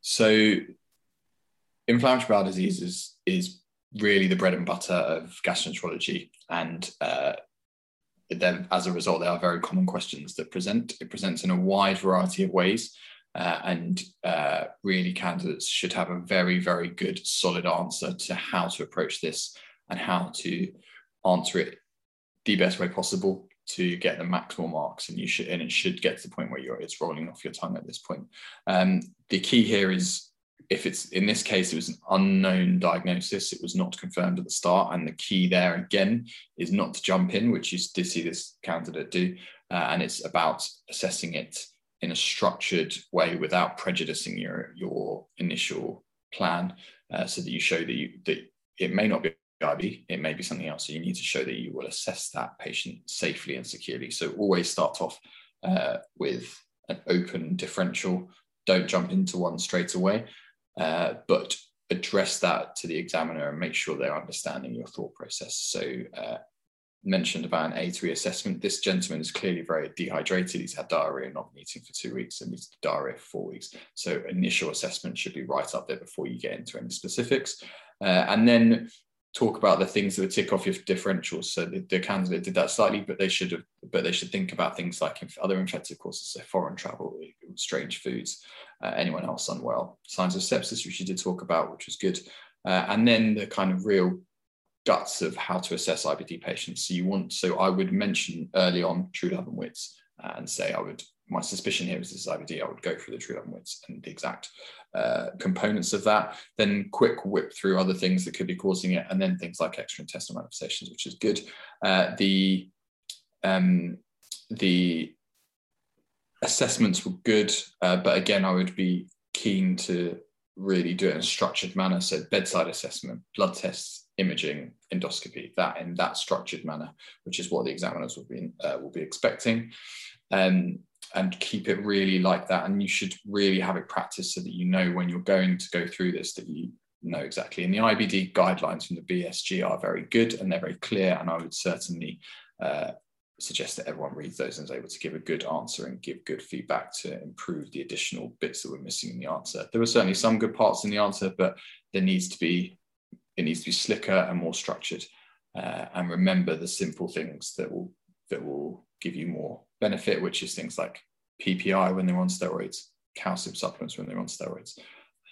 So, inflammatory bowel disease is, is really the bread and butter of gastroenterology. And uh, then, as a result, they are very common questions that present. It presents in a wide variety of ways. Uh, and uh, really, candidates should have a very, very good, solid answer to how to approach this and how to answer it the best way possible to get the maximal marks and you should and it should get to the point where you're it's rolling off your tongue at this point. Um, the key here is if it's in this case it was an unknown diagnosis it was not confirmed at the start and the key there again is not to jump in which you did see this candidate do uh, and it's about assessing it in a structured way without prejudicing your your initial plan uh, so that you show that you that it may not be It may be something else. So you need to show that you will assess that patient safely and securely. So always start off uh, with an open differential. Don't jump into one straight away, uh, but address that to the examiner and make sure they're understanding your thought process. So uh, mentioned about an A3 assessment. This gentleman is clearly very dehydrated. He's had diarrhea, not eating for two weeks, and he's diarrhea for four weeks. So initial assessment should be right up there before you get into any specifics. Uh, and then talk about the things that would tick off your differentials. So the, the, candidate did that slightly, but they should have, but they should think about things like other infected causes, so foreign travel, strange foods, uh, anyone else unwell, signs of sepsis, which you did talk about, which was good, uh, and then the kind of real guts of how to assess IBD patients. So you want, so I would mention early on Truelove and Witts uh, and say I would my suspicion here is this is IBD, I would go through the Love and and the exact uh, components of that, then quick whip through other things that could be causing it, and then things like extraintestinal manifestations, which is good. Uh, the um, the assessments were good, uh, but again, I would be keen to really do it in a structured manner. So bedside assessment, blood tests, imaging, endoscopy, that in that structured manner, which is what the examiners will be uh, will be expecting. Um, and keep it really like that. And you should really have it practiced so that you know when you're going to go through this that you know exactly. And the IBD guidelines from the BSG are very good and they're very clear. And I would certainly uh, suggest that everyone reads those and is able to give a good answer and give good feedback to improve the additional bits that were missing in the answer. There were certainly some good parts in the answer, but there needs to be it needs to be slicker and more structured. Uh, and remember the simple things that will that will give you more benefit, which is things like PPI when they're on steroids, calcium supplements when they're on steroids,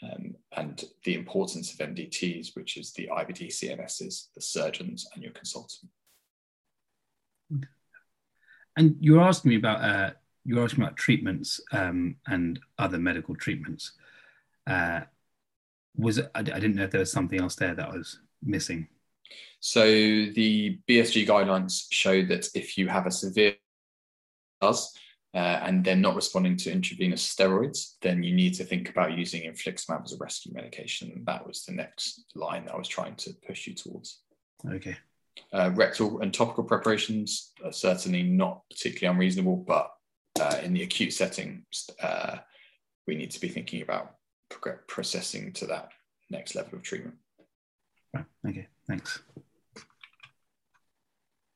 um, and the importance of MDTs, which is the IBD CNSs, the surgeons, and your consultant. And you were asking me about uh, you were asking about treatments um, and other medical treatments. Uh, was I, I didn't know if there was something else there that I was missing. So the BSG guidelines show that if you have a severe does, uh, and they're not responding to intravenous steroids, then you need to think about using infliximab as a rescue medication. That was the next line that I was trying to push you towards. Okay. Uh, rectal and topical preparations are certainly not particularly unreasonable, but uh, in the acute setting, uh, we need to be thinking about processing to that next level of treatment. Okay. Thanks.